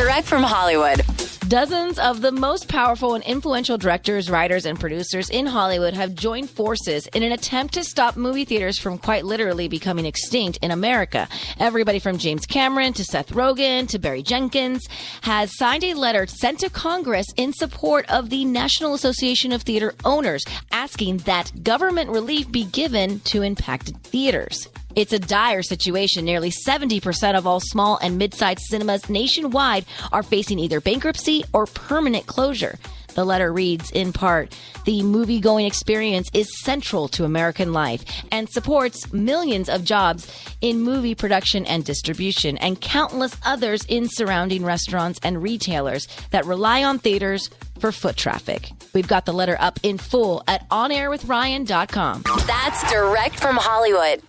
Direct from Hollywood. Dozens of the most powerful and influential directors, writers, and producers in Hollywood have joined forces in an attempt to stop movie theaters from quite literally becoming extinct in America. Everybody from James Cameron to Seth Rogen to Barry Jenkins has signed a letter sent to Congress in support of the National Association of Theater Owners, asking that government relief be given to impacted theaters. It's a dire situation. Nearly 70% of all small and mid sized cinemas nationwide are facing either bankruptcy or permanent closure. The letter reads in part The movie going experience is central to American life and supports millions of jobs in movie production and distribution and countless others in surrounding restaurants and retailers that rely on theaters for foot traffic. We've got the letter up in full at onairwithryan.com. That's direct from Hollywood.